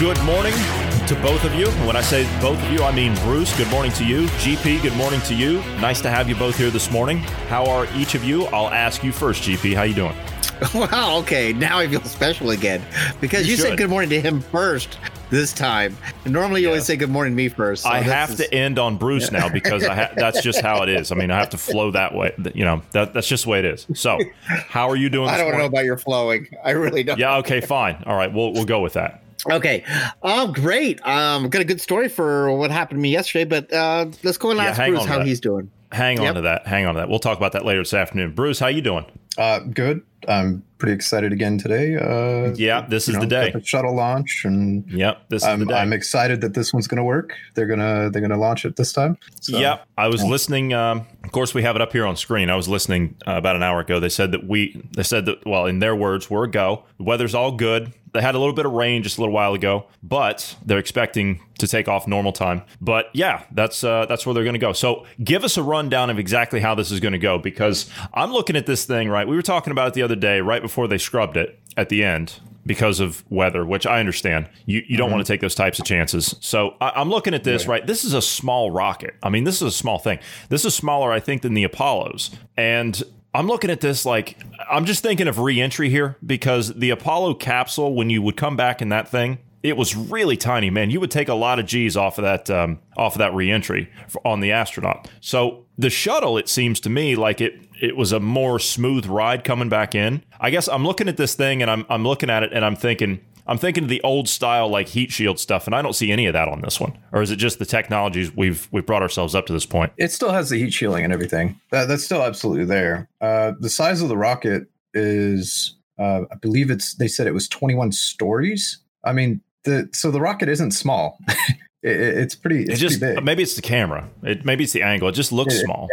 Good morning to both of you. When I say both of you, I mean Bruce, good morning to you. GP, good morning to you. Nice to have you both here this morning. How are each of you? I'll ask you first, GP. How you doing? Wow, okay. Now I feel special again. Because you, You said good morning to him first this time. Normally you always say good morning to me first. so I have is- to end on Bruce now because I ha- that's just how it is. I mean, I have to flow that way. You know, that, that's just the way it is. So, how are you doing? I don't know about your flowing. I really don't. Yeah. Okay. Fine. All right. We'll we'll go with that. Okay. Oh, great. Um, got a good story for what happened to me yesterday, but uh, let's go and Yeah, ask hang Bruce on how that. he's doing. Hang on to that. Hang on to that. We'll talk about that later this afternoon. Bruce, how you doing? Uh, good. I'm pretty excited again today. Uh, Yeah. This is you the day. the shuttle launch, and Yep. This I'm, the day. I'm excited that this one's going to work. They're gonna they're gonna launch it this time. So, Yep. I was listening. Um, of course, we have it up here on screen. I was listening uh, about an hour ago. They said that we, they said that, well, in their words, we're a go. The weather's all good. They had a little bit of rain just a little while ago, but they're expecting to take off normal time. But yeah, that's uh, that's where they're going to go. So give us a rundown of exactly how this is going to go because I'm looking at this thing right. We were talking about it the other day, right before they scrubbed it at the end because of weather, which I understand. You you don't want to take those types of chances. So I, I'm looking at this right. This is a small rocket. I mean, this is a small thing. This is smaller, I think, than the Apollos, and I'm looking at this like I'm just thinking of re-entry here because the Apollo capsule, when you would come back in that thing, it was really tiny, man. You would take a lot of G's off of that um, off of that re-entry for, on the astronaut. So the shuttle, it seems to me like it it was a more smooth ride coming back in. I guess I'm looking at this thing and I'm I'm looking at it and I'm thinking I'm thinking of the old style like heat shield stuff, and I don't see any of that on this one. Or is it just the technologies we've we've brought ourselves up to this point? it still has the heat shielding and everything. That, that's still absolutely there. Uh, the size of the rocket is, uh, I believe it's. They said it was 21 stories. I mean, the so the rocket isn't small. it, it- it's pretty. It's It just pretty maybe it's the camera. It maybe it's the angle. It just looks Yeah. small.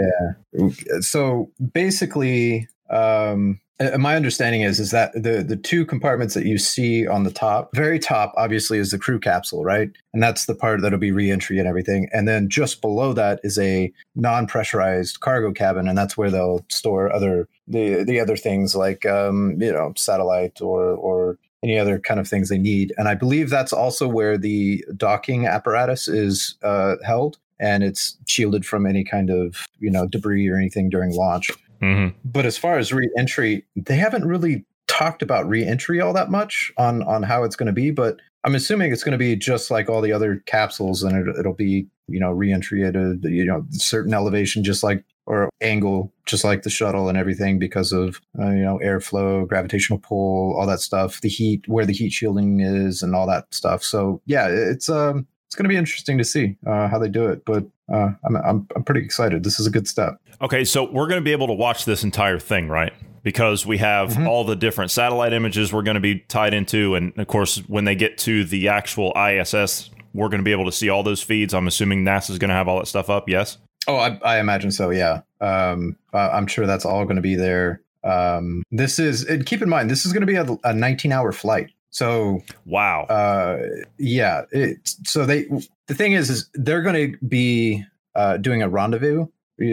Yeah. So basically, um, my understanding is is that the the two compartments that you see on the top, very top, obviously, is the crew capsule, right? And that's the part that'll be reentry and everything. And then just below that is a non-pressurized cargo cabin, and that's where they'll store other the the other things like um, you know satellite or or any other kind of things they need. And I believe that's also where the docking apparatus is uh, held and it's shielded from any kind of you know debris or anything during launch. hmm But as far as re-entry, they haven't really talked about re-entry all that much on on how it's going to be. But I'm assuming it's going to be just like all the other capsules, and it, it'll be you know re-entry at a you know certain elevation, just like or angle, just like the shuttle and everything, because of uh, you know airflow, gravitational pull, all that stuff, the heat, where the heat shielding is, and all that stuff. So yeah, it's um it's going to be interesting to see uh, how they do it. But uh, I'm, I'm I'm pretty excited. This is a good step. Okay, so we're going to be able to watch this entire thing, right? Because we have Mhm. all the different satellite images we're going to be tied into, and of course, when they get to the actual ISS, we're going to be able to see all those feeds. I'm assuming NASA's going to have all that stuff up. Yes. Oh, I, I imagine so. Yeah, um, I'm sure that's all going to be there. Um, this is and keep in mind this is going to be a, a 19 hour flight. So Wow. uh, yeah, it, so they the thing is is they're going to be uh, doing a rendezvous.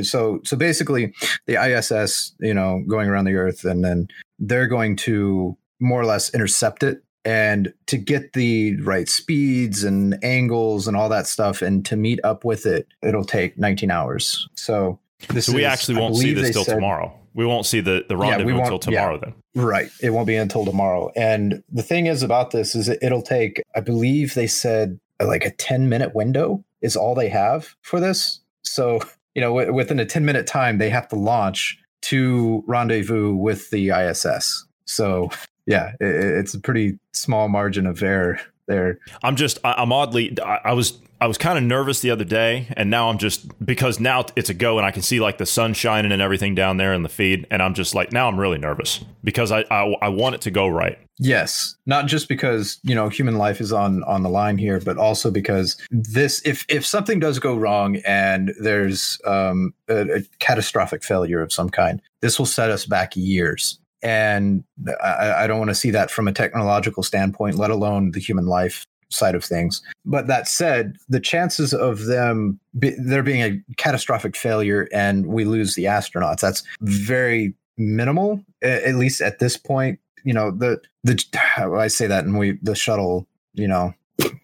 So so basically, the ISS, you know, going around the Earth, and then they're going to more or less intercept it. And to get the right speeds and angles and all that stuff, and to meet up with it, it'll take 19 hours. So this so we is- actually won't see this till said- tomorrow. We won't see the the rendezvous won't- until tomorrow. Then. Right. It won't be until tomorrow. And the thing is about this is it- it'll take, I believe they said uh, like a 10 minute window is all they have for this. So, you know, w- within a 10 minute time, they have to launch to rendezvous with the ISS. So, yeah, i i- it's a pretty small margin of error there. I'm just I, I'm oddly I, I was I was kind of nervous the other day, and now I'm just because now it's a go, and I can see like the sun shining and everything down there in the feed, and I'm just like now I'm really nervous because I I, I want it to go right. Yes, not just because you know human life is on on the line here, but also because this if if something does go wrong and there's um, a, a catastrophic failure of some kind, this will set us back years. And I, I don't want to see that from a technological standpoint, let alone the human life side of things. But that said, the chances of them be, there being a catastrophic failure and we lose the astronauts that's very minimal, at least at this point. You know the the I say that and we the shuttle. You know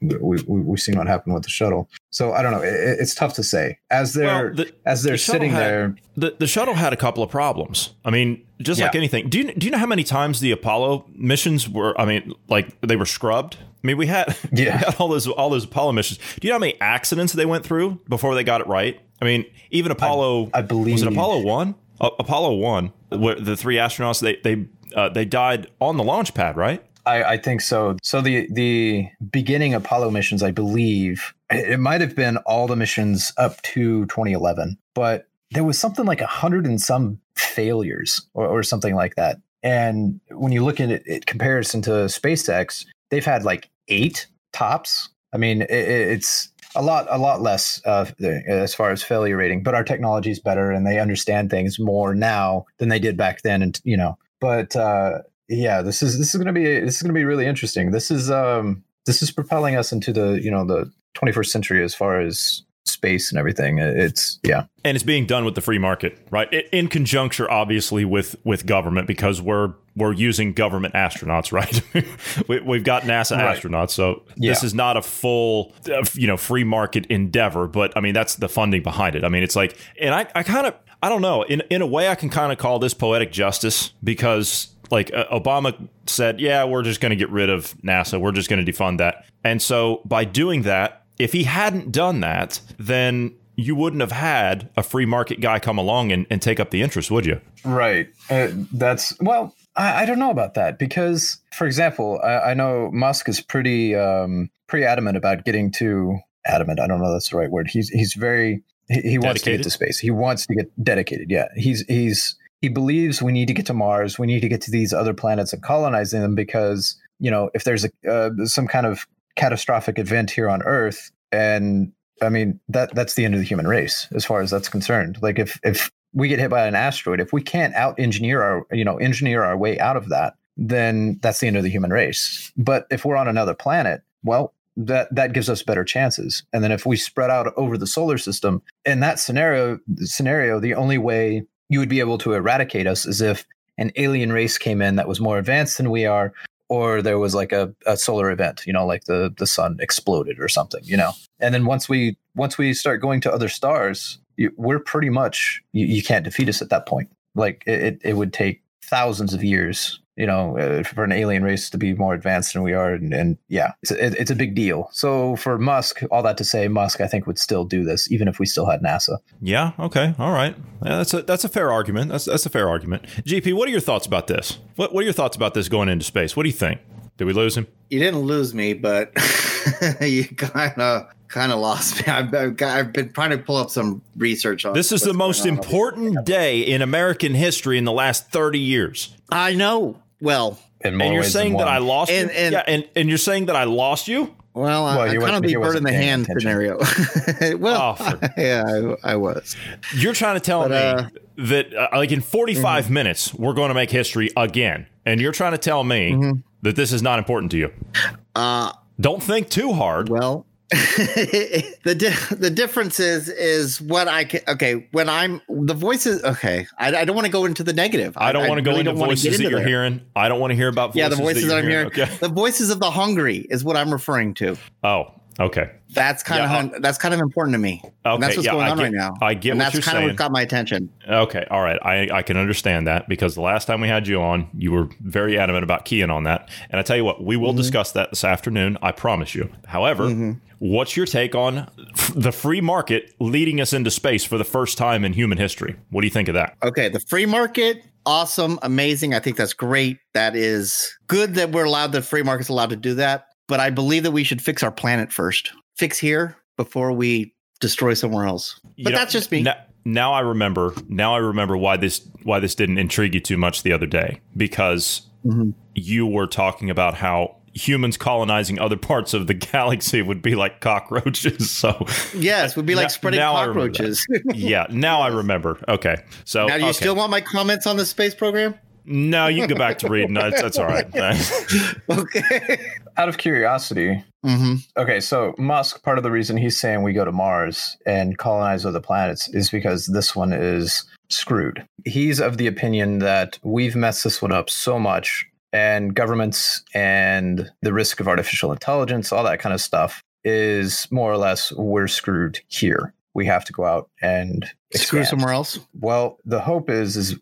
we, we we've seen what happened with the shuttle. So I don't know. It, it's tough to say as they're well, the, as they're the sitting had, there. The the shuttle had a couple of problems. I mean, just yeah. like anything. Do you do you know how many times the Apollo missions were? I mean, like they were scrubbed. I mean, we had yeah we had all those all those Apollo missions. Do you know how many accidents they went through before they got it right? I mean, even Apollo. I, I believe was it Apollo one. Uh, Apollo one, where the three astronauts they they uh, they died on the launch pad, right? I, I, think so. So the the beginning Apollo missions, I believe, it might have been all the missions up to 2011, but there was something like a hundred and some failures or, or, something like that. And when you look at it in comparison to SpaceX, they've had like eight tops. I mean, it, it's a lot a lot less uh, as far as failure rating, but our technology is better and they understand things more now than they did back then. And you know, but uh, yeah, this is this is going to be this is going to be really interesting. This is um this is propelling us into the you know the 21st century as far as space and everything. It's yeah, and it's being done with the free market, right? In conjuncture, obviously, with with government because we're we're using government astronauts, right? we, have got NASA right. astronauts, so yeah. this is not a full uh, you know free market endeavor. But I mean, that's the funding behind it. I mean, it's like, and I I kind of I don't know. In in a way, I can kind of call this poetic justice because like uh, Obama said, yeah, we're just going to get rid of NASA. We're just going to defund that. And so by doing that, if he hadn't done that, then you wouldn't have had a free market guy come along and, and take up the interest, would you? Right. Uh, that's, well, I, I, don't know about that because, for example, I, I know Musk is pretty, um, pretty adamant about getting to adamant. I don't know that's the right word. He's, he's very, he, he wants to get to space. He wants to get dedicated. Yeah. He's, he's, he believes we need to get to Mars, we need to get to these other planets and colonizing them because you know if there's a uh, some kind of catastrophic event here on Earth, and I mean that that's the end of the human race as far as that's concerned. Like if if we get hit by an asteroid, if we can't out engineer our you know engineer our way out of that, then that's the end of the human race. But if we're on another planet, well, that that gives us better chances. And then if we spread out over the solar system, in that scenario, scenario, the only way you would be able to eradicate us as if an alien race came in that was more advanced than we are or there was like a, a solar event you know like the the sun exploded or something you know? And then once we once we start going to other stars you, we're pretty much you, you, can't defeat us at that point. Like it, it would take thousands of years you know, uh, for an alien race to be more advanced than we are. And, and yeah, it's a, it's a big deal. So for Musk, all that to say, Musk, I think would still do this, even if we still had NASA. Yeah. Okay. All right. Yeah, that's a that's a fair argument. That's that's a fair argument. GP, what are your thoughts about this? What What are your thoughts about this going into space? What do you think? Did we lose him? You didn't lose me, but you kind of kind of lost me. I've, I've, been trying to pull up some research on this. Is the most important day in American history in the last thirty years. I know. Well, and you're saying that I lost and, you? And, yeah, and, and you're saying that I lost you? Well, well I, I kind of the bird in the hand attention. scenario. well, oh, for, yeah, I, I, was. You're trying to tell but, me uh, that, uh, like, in 45 mm-hmm. minutes, we're going to make history again. And you're trying to tell me mm-hmm. that this is not important to you. Uh, Don't think too hard. Well, the di- the difference is is what I can okay when I'm the voices okay I, I don't want to go into the negative I, I don't want to go really into voices that you're there. hearing I don't want to hear about yeah the voices that, that I'm hearing, hearing. Okay. the voices of the hungry is what I'm referring to oh Okay. That's kind yeah, of that's kind of important to me. Okay. And that's what's yeah, going on get, right now. I get and what that's you're kind saying. of what got my attention. Okay. All right. I, I can understand that because the last time we had you on, you were very adamant about keying on that. And I tell you what, we will mm-hmm. discuss that this afternoon. I promise you. However, mm-hmm. what's your take on the free market leading us into space for the first time in human history? What do you think of that? Okay. The free market awesome, amazing. I think that's great. That is good that we're allowed, the free market's allowed to do that. But I believe that we should fix our planet first. Fix here before we destroy somewhere else. You But know, that's just me. Now, now I remember. Now I remember why this why this didn't intrigue you too much the other day because Mhm. you were talking about how humans colonizing other parts of the galaxy would be like cockroaches. So Yes, would be like Now- spreading now I remember that. cockroaches. yeah, now I remember. Okay, so now, do you okay. still want my comments on the space program? No, you can go back to reading. That's, that's all right. Okay. Out of curiosity, hmm okay, so Musk, part of the reason he's saying we go to Mars and colonize other planets is because this one is screwed. He's of the opinion that we've messed this one up so much, and governments and the risk of artificial intelligence, all that kind of stuff, is more or less we're screwed here. We have to go out and Screw expand. somewhere else. Well, the hope is is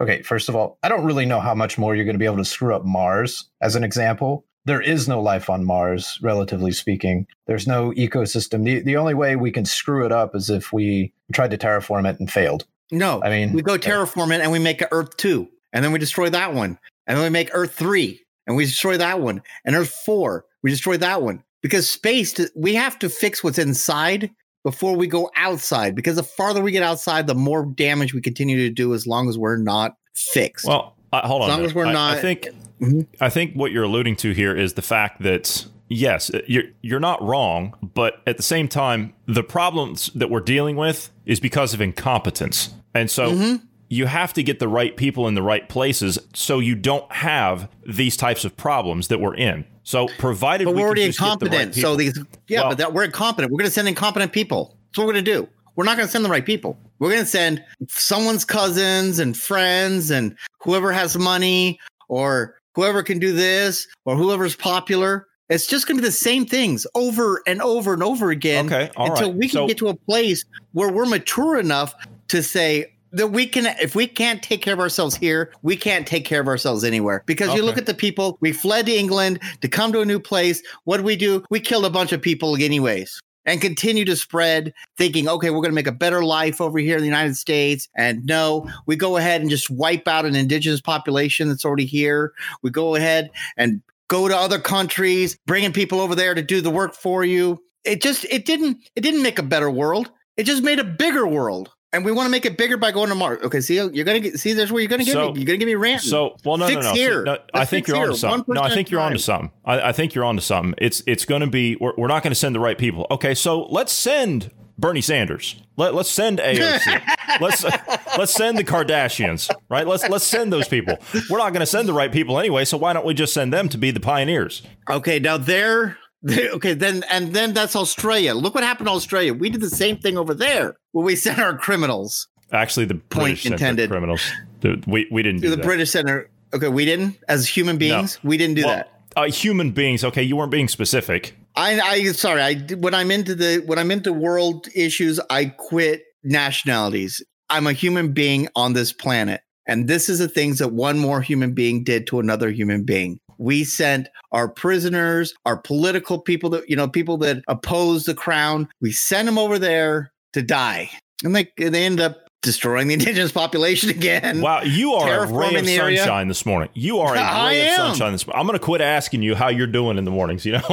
okay. First of all, I don't really know how much more you're going to be able to screw up Mars. As an example, there is no life on Mars, relatively speaking. There's no ecosystem. The the only way we can screw it up is if we tried to terraform it and failed. No, I mean, we go terraform it and we make a Earth two, and then we destroy that one, and then we make Earth three, and we destroy that one, and Earth four, we destroy that one because space. We have to fix what's inside before we go outside. Because the farther we get outside, the more damage we continue to do. As long as we're not fixed. Well, uh, hold on. As long as we're I- not- I think. Mhm. I think what you're alluding to here is the fact that yes, you're you're not wrong, but at the same time, the problems that we're dealing with is because of incompetence, and so. Mhm. You have to get the right people in the right places so you don't have these types of problems that we're in. So, provided but we we're can already the right incompetent. so these, yeah, Well- but that we're incompetent. We're going to send incompetent people. That's what we're going to do. We're not going to send the right people. We're going to send someone's cousins and friends and whoever has money or whoever can do this or whoever's popular. It's just going to be the same things over and over and over again Okay, until right. we can So- get to a place where we're mature enough to say that we can if we can't take care of ourselves here we can't take care of ourselves anywhere because you look at the people we fled to england to come to a new place what do we do we killed a bunch of people anyways and continue to spread thinking okay we're going to make a better life over here in the united states. And no we go ahead and just wipe out an indigenous population that's already here. We go ahead and go to other countries bringing people over there to do the work for you. It just it didn't it didn't make a better world. It just made a bigger world and we want to make it bigger by going to Mars. Okay, see, you're gonna get see. There's where you're gonna get So- me. You're gonna get me ranting. So, well, no, no, no. Here. no, I think you're here. onto something. No, I think you're onto time. something. I, I think you're onto something. It's it's going to be. We're, we're not going to send the right people. Okay, so let's send Bernie Sanders. Let, let's send AOC. let's let's send the Kardashians. Right. Let's let's send those people. We're not going to send the right people anyway. So why don't we just send them to be the pioneers? Okay, now there. Okay, then and then that's Australia. Look what happened to Australia. We did the same thing over there where we sent our criminals Actually, the British sent their intended. criminals. The- We we didn't do the that. British Center. Okay, we didn't as human beings. We didn't do Well, that. Uh, human beings. Okay, you weren't being specific. I, I sorry. I when I'm into the when I'm into world issues, I quit nationalities. I'm a human being on this planet, and this is the things that one more human being did to another human being. We sent our prisoners, our political people that you know, people that oppose the crown. We sent them over there to die, and they they end up destroying the indigenous population again. Wow, you are a ray of area. sunshine this morning. You are a ray I of am. sunshine this morning. I'm going to quit asking you how you're doing in the mornings. You know,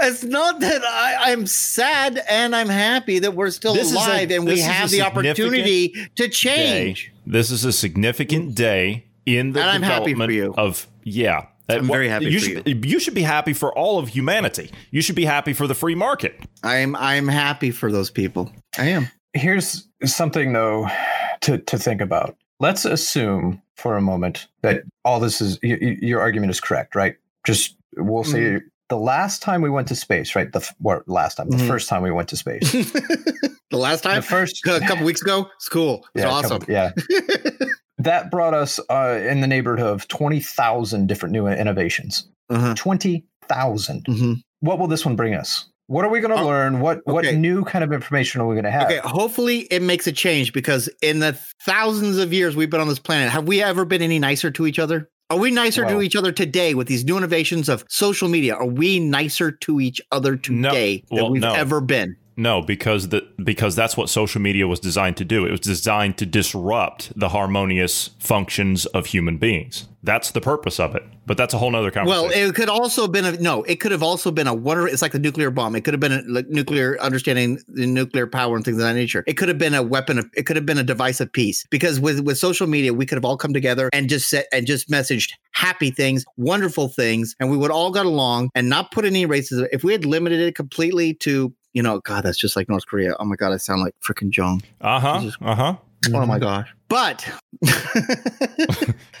it's not that I, I'm sad and I'm happy that we're still This is a- alive and we this is a have the opportunity to day. change. This is a significant mm. day in the And I'm happy for development you. of yeah. I'm very happy you for should, you. should be happy for all of humanity. You should be happy for the free market. I'm I'm happy for those people. I am. Here's something though to to think about. Let's assume for a moment that all this is y- y- your argument is correct, right? Just we'll say Mm-hmm. the last time we went to space, right? The f- well, last time, the Mhm. first time we went to space, the last time the first a couple weeks ago, it's cool. It's yeah, awesome. couple- yeah. that brought us uh, in the neighborhood of twenty thousand different new innovations. Uh-huh. Twenty thousand. Mhm. What will this one bring us? What are we going to Oh, learn? What what new kind of information are we going to have? Okay, hopefully it makes a change because in the thousands of years we've been on this planet, have we ever been any nicer to each other? Are we nicer to each other today with these new innovations of social media? Are we nicer to each other No. today than Well, we've no. ever been? No, because the because that's what social media was designed to do. It was designed to disrupt the harmonious functions of human beings. That's the purpose of it. But that's a whole nother conversation. Well, it could also have been a no. It could have also been a wonder. It's like the nuclear bomb. It could have been a like, nuclear understanding the nuclear power and things of that nature. It could have been a weapon. Of, it could have been a device of peace. Because with with social media, we could have all come together and just set and just messaged happy things, wonderful things, and we would all got along and not put any racism. If we had limited it completely to you know, God, that's just like North Korea. Oh my God, I sound like freaking Jong. uh huh. Uh huh. Oh my gosh. But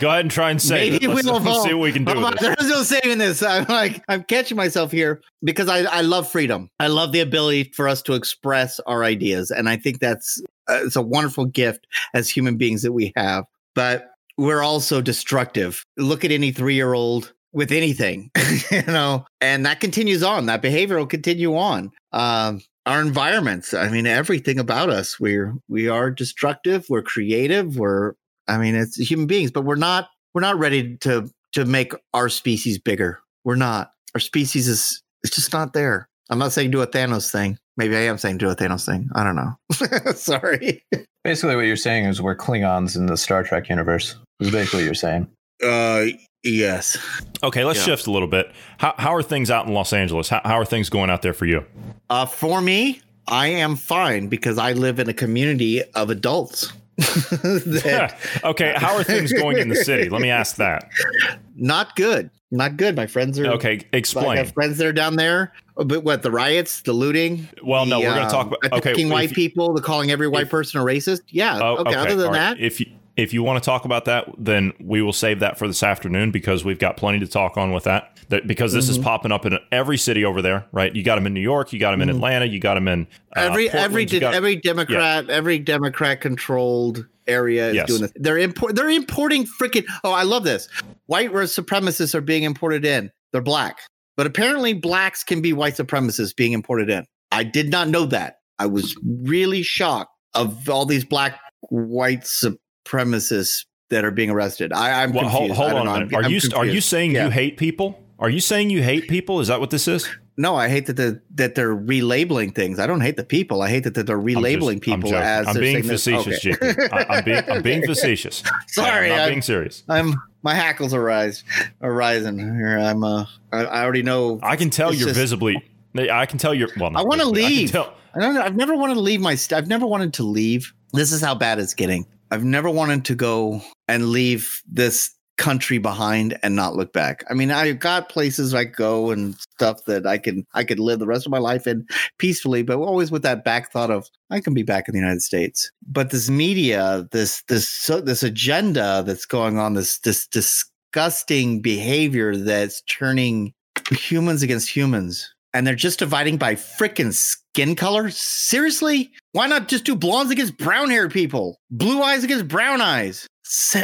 Go ahead and try and say Maybe it. Let's, we'll let's see what we can do. With like, there's no saving this. I'm like, I'm catching myself here because I, I love freedom. I love the ability for us to express our ideas. And I think that's uh, it's a wonderful gift as human beings that we have. But we're also destructive. Look at any three year old with anything, you know, and that continues on. That behavior will continue on. Um, our environments, I mean, everything about us, we're we are destructive. We're creative. We're, I mean, it's human beings, but we're not we're not ready to to make our species bigger. We're not. Our species is it's just not there. I'm not saying do a Thanos thing. Maybe I am saying do a Thanos thing. I don't know. Sorry. Basically, what you're saying is we're Klingons in the Star Trek universe. Is basically what you're saying. Uh yes. Okay, let's Yeah. shift a little bit. How, how are things out in Los Angeles? How, how are things going out there for you? Uh for me, I am fine because I live in a community of adults. that okay, how are things going in the city? Let me ask that. not good. Not good. My friends are Okay, I explain. have friends that are down there. Uh, But what the riots, the looting? Well, no, the, we're going to talk um, about okay. attacking if white you- people, the calling every white if- person a racist. Yeah. Oh, okay, Other than all right. that, if you if you want to talk about that, then we will save that for this afternoon because we've got plenty to talk on with that. That because this Mm-hmm. is popping up in every city over there, right? You got them in New York, you got them in Atlanta, you got them in uh, Mm-hmm. every every Portland, you de- got- every Democrat every Democrat controlled area is Yes. doing this. They're import they're importing freaking oh I love this. White supremacists are being imported in. They're black. But apparently blacks can be white supremacists being imported in. I did not know that. I was really shocked of all these black white supremacists that are being arrested. I, I'm Well, confused. hold I on I'm- Are I'm you are you saying Yeah. you hate people? Are you saying you hate people? Is that what this is? No, I hate that the that they're relabeling things. I don't hate the people. I hate that, that they're I'm just- relabeling I'm people as I'm being this- facetious, okay. JP. I, am being I'm being facetious. Sorry, I'm not I'm- being serious. I'm my hackles are rise are rising here. I'm uh I, I already know. I can tell you're just- visibly. I can tell you're. Well, I visibly. can leave. tell- I don't. I've never wanted to leave my. St- I've never wanted to leave. This is how bad it's getting. I've never wanted to go and leave this country behind and not look back. I mean, I've got places I go and stuff that I can I could live the rest of my life in peacefully, but always with that back thought of I can be back in the United States. But this media, this this so, this agenda that's going on, this this disgusting behavior that's turning humans against humans and they're just dividing by freaking skin color? Seriously? Why not just do blondes against brown haired people? Blue eyes against brown eyes?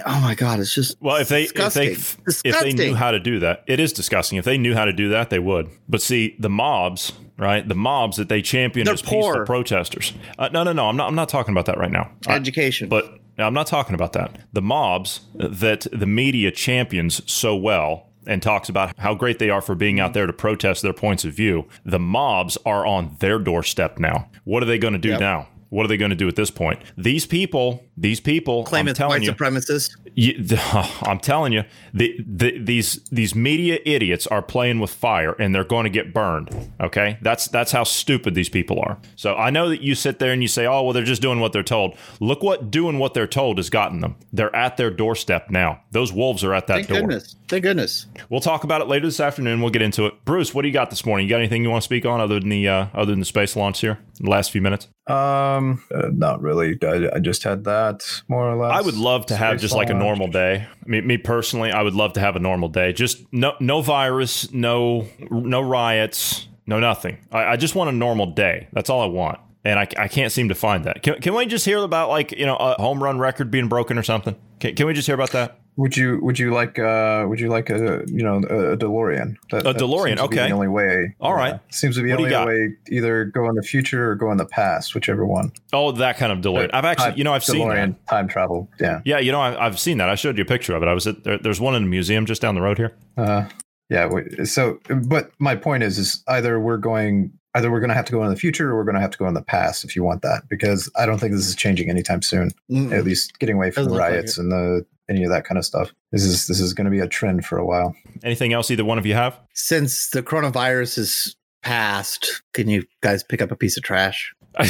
Oh my god, it's just Well, if they if disgusting. they if they knew how to do that, it is disgusting. If they knew how to do that, they would. But see, the mobs, right? The mobs that they champion They're as peaceful poor. protesters. Uh, no, no, no. I'm not. I'm not talking about that right now. I- education. but I'm not talking about that. The mobs that the media champions so well and talks about how great they are for being out there to protest their points of view. The mobs are on their doorstep now. What are they going to do Yep. now? What are they going to do at this point? These people, these people, claim I'm it's telling white you, supremacist. you, I'm telling you, the, the, these these media idiots are playing with fire, and they're going to get burned. Okay, that's that's how stupid these people are. So I know that you sit there and you say, "Oh, well, they're just doing what they're told." Look what doing what they're told has gotten them. They're at their doorstep now. Those wolves are at that Thank door. goodness. Thank goodness. We'll talk about it later this afternoon. We'll get into it. Bruce, what do you got this morning? You got anything you want to speak on other than the uh, other than the space launch here? In the last few minutes. Um, uh, not really. I, I just had that more or less. I would love to have just like a normal day. I mean, me personally, I would love to have a normal day. Just no, no virus, no, no riots, no nothing. I, I just want a normal day. That's all I want, and I, I can't seem to find that. Can, can we just hear about like you know a home run record being broken or something? Can, can we just hear about that? Would you would you like uh would you like a you know a, a DeLorean? That, A that DeLorean, seems to be okay. The only way. All right. Seems to be the What do you only way either go in the future or go in the past, whichever one. Oh, that kind of DeLorean. I've actually, Time- you know, I've seen that. DeLorean time travel. Yeah. Yeah, you know, I, I've seen that. I showed you a picture of it. I was at there, there's one in a museum just down the road here. Uh, yeah. So, but my point is, is either we're going either we're going to have to go in the future or we're going to have to go in the past if you want that, because I don't think this is changing anytime soon. Mm-mm. At least getting away from the look like riots and the any of that kind of stuff. This is this is going to be a trend for a while. Anything else either one of you have? Since the coronavirus is past, can you guys pick up a piece of trash?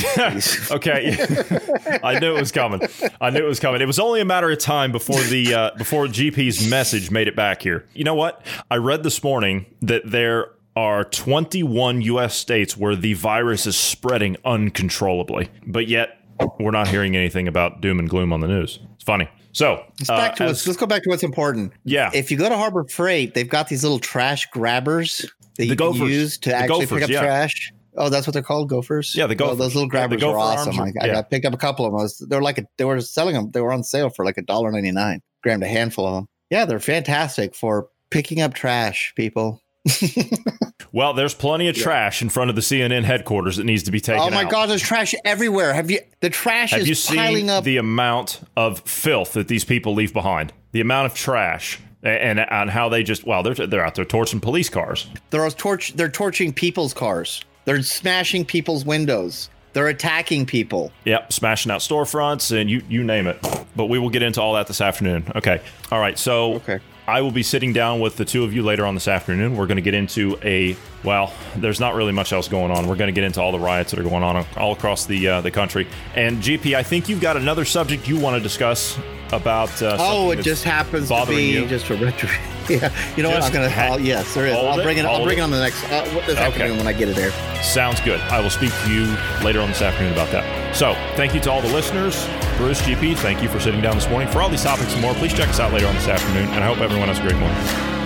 okay, I knew it was coming. I knew it was coming. It was only a matter of time before the uh, before GP's message made it back here. You know what? I read this morning that there are 21 U.S. states where the virus is spreading uncontrollably, but yet we're not hearing anything about doom and gloom on the news. It's funny. So Let's, uh, back to as- let's go back to what's important. yeah, If you go to Harbor Freight, they've got these little trash grabbers that you can gophers. use to actually gophers, pick up yeah. trash. Oh, that's what they're called, gophers. Yeah, the Oh, those little grabbers gopher are awesome. are- I, I yeah. got picked up a couple of them. I was- They're like a, they were selling them. They were on sale for like a dollar ninety nine. Grabbed a handful of them. Yeah, they're fantastic for picking up trash, people. well, there's plenty of trash in front of the CNN headquarters that needs to be taken oh my out. god, there's trash everywhere. Have you? The trash Have is you seen piling up. the amount of filth that these people leave behind? The amount of trash and and how they just well they're they're out there torching police cars. They're torch. They're torching people's cars. They're smashing people's windows. They're attacking people. Yep, smashing out storefronts and you you name it. But we will get into all that this afternoon. Okay. All right. So Okay. I will be sitting down with the two of you later on this afternoon. We're going to get into a well. There's not really much else going on. We're going to get into all the riots that are going on all across the uh, the country. And GP, I think you've got another subject you want to discuss about. Uh, Oh, it just happens to be you. just a retro. Yeah, you know what? I'm gonna. ha- I'll, yes, there is. I'll bring it. I'll bring it. it on the next uh, what- this Okay. when I get it there. Sounds good. I will speak to you later on this afternoon about that. So, thank you to all the listeners. Bruce, GP, thank you for sitting down this morning. For all these topics and more, please check us out later on this afternoon, and I hope everyone has a great morning.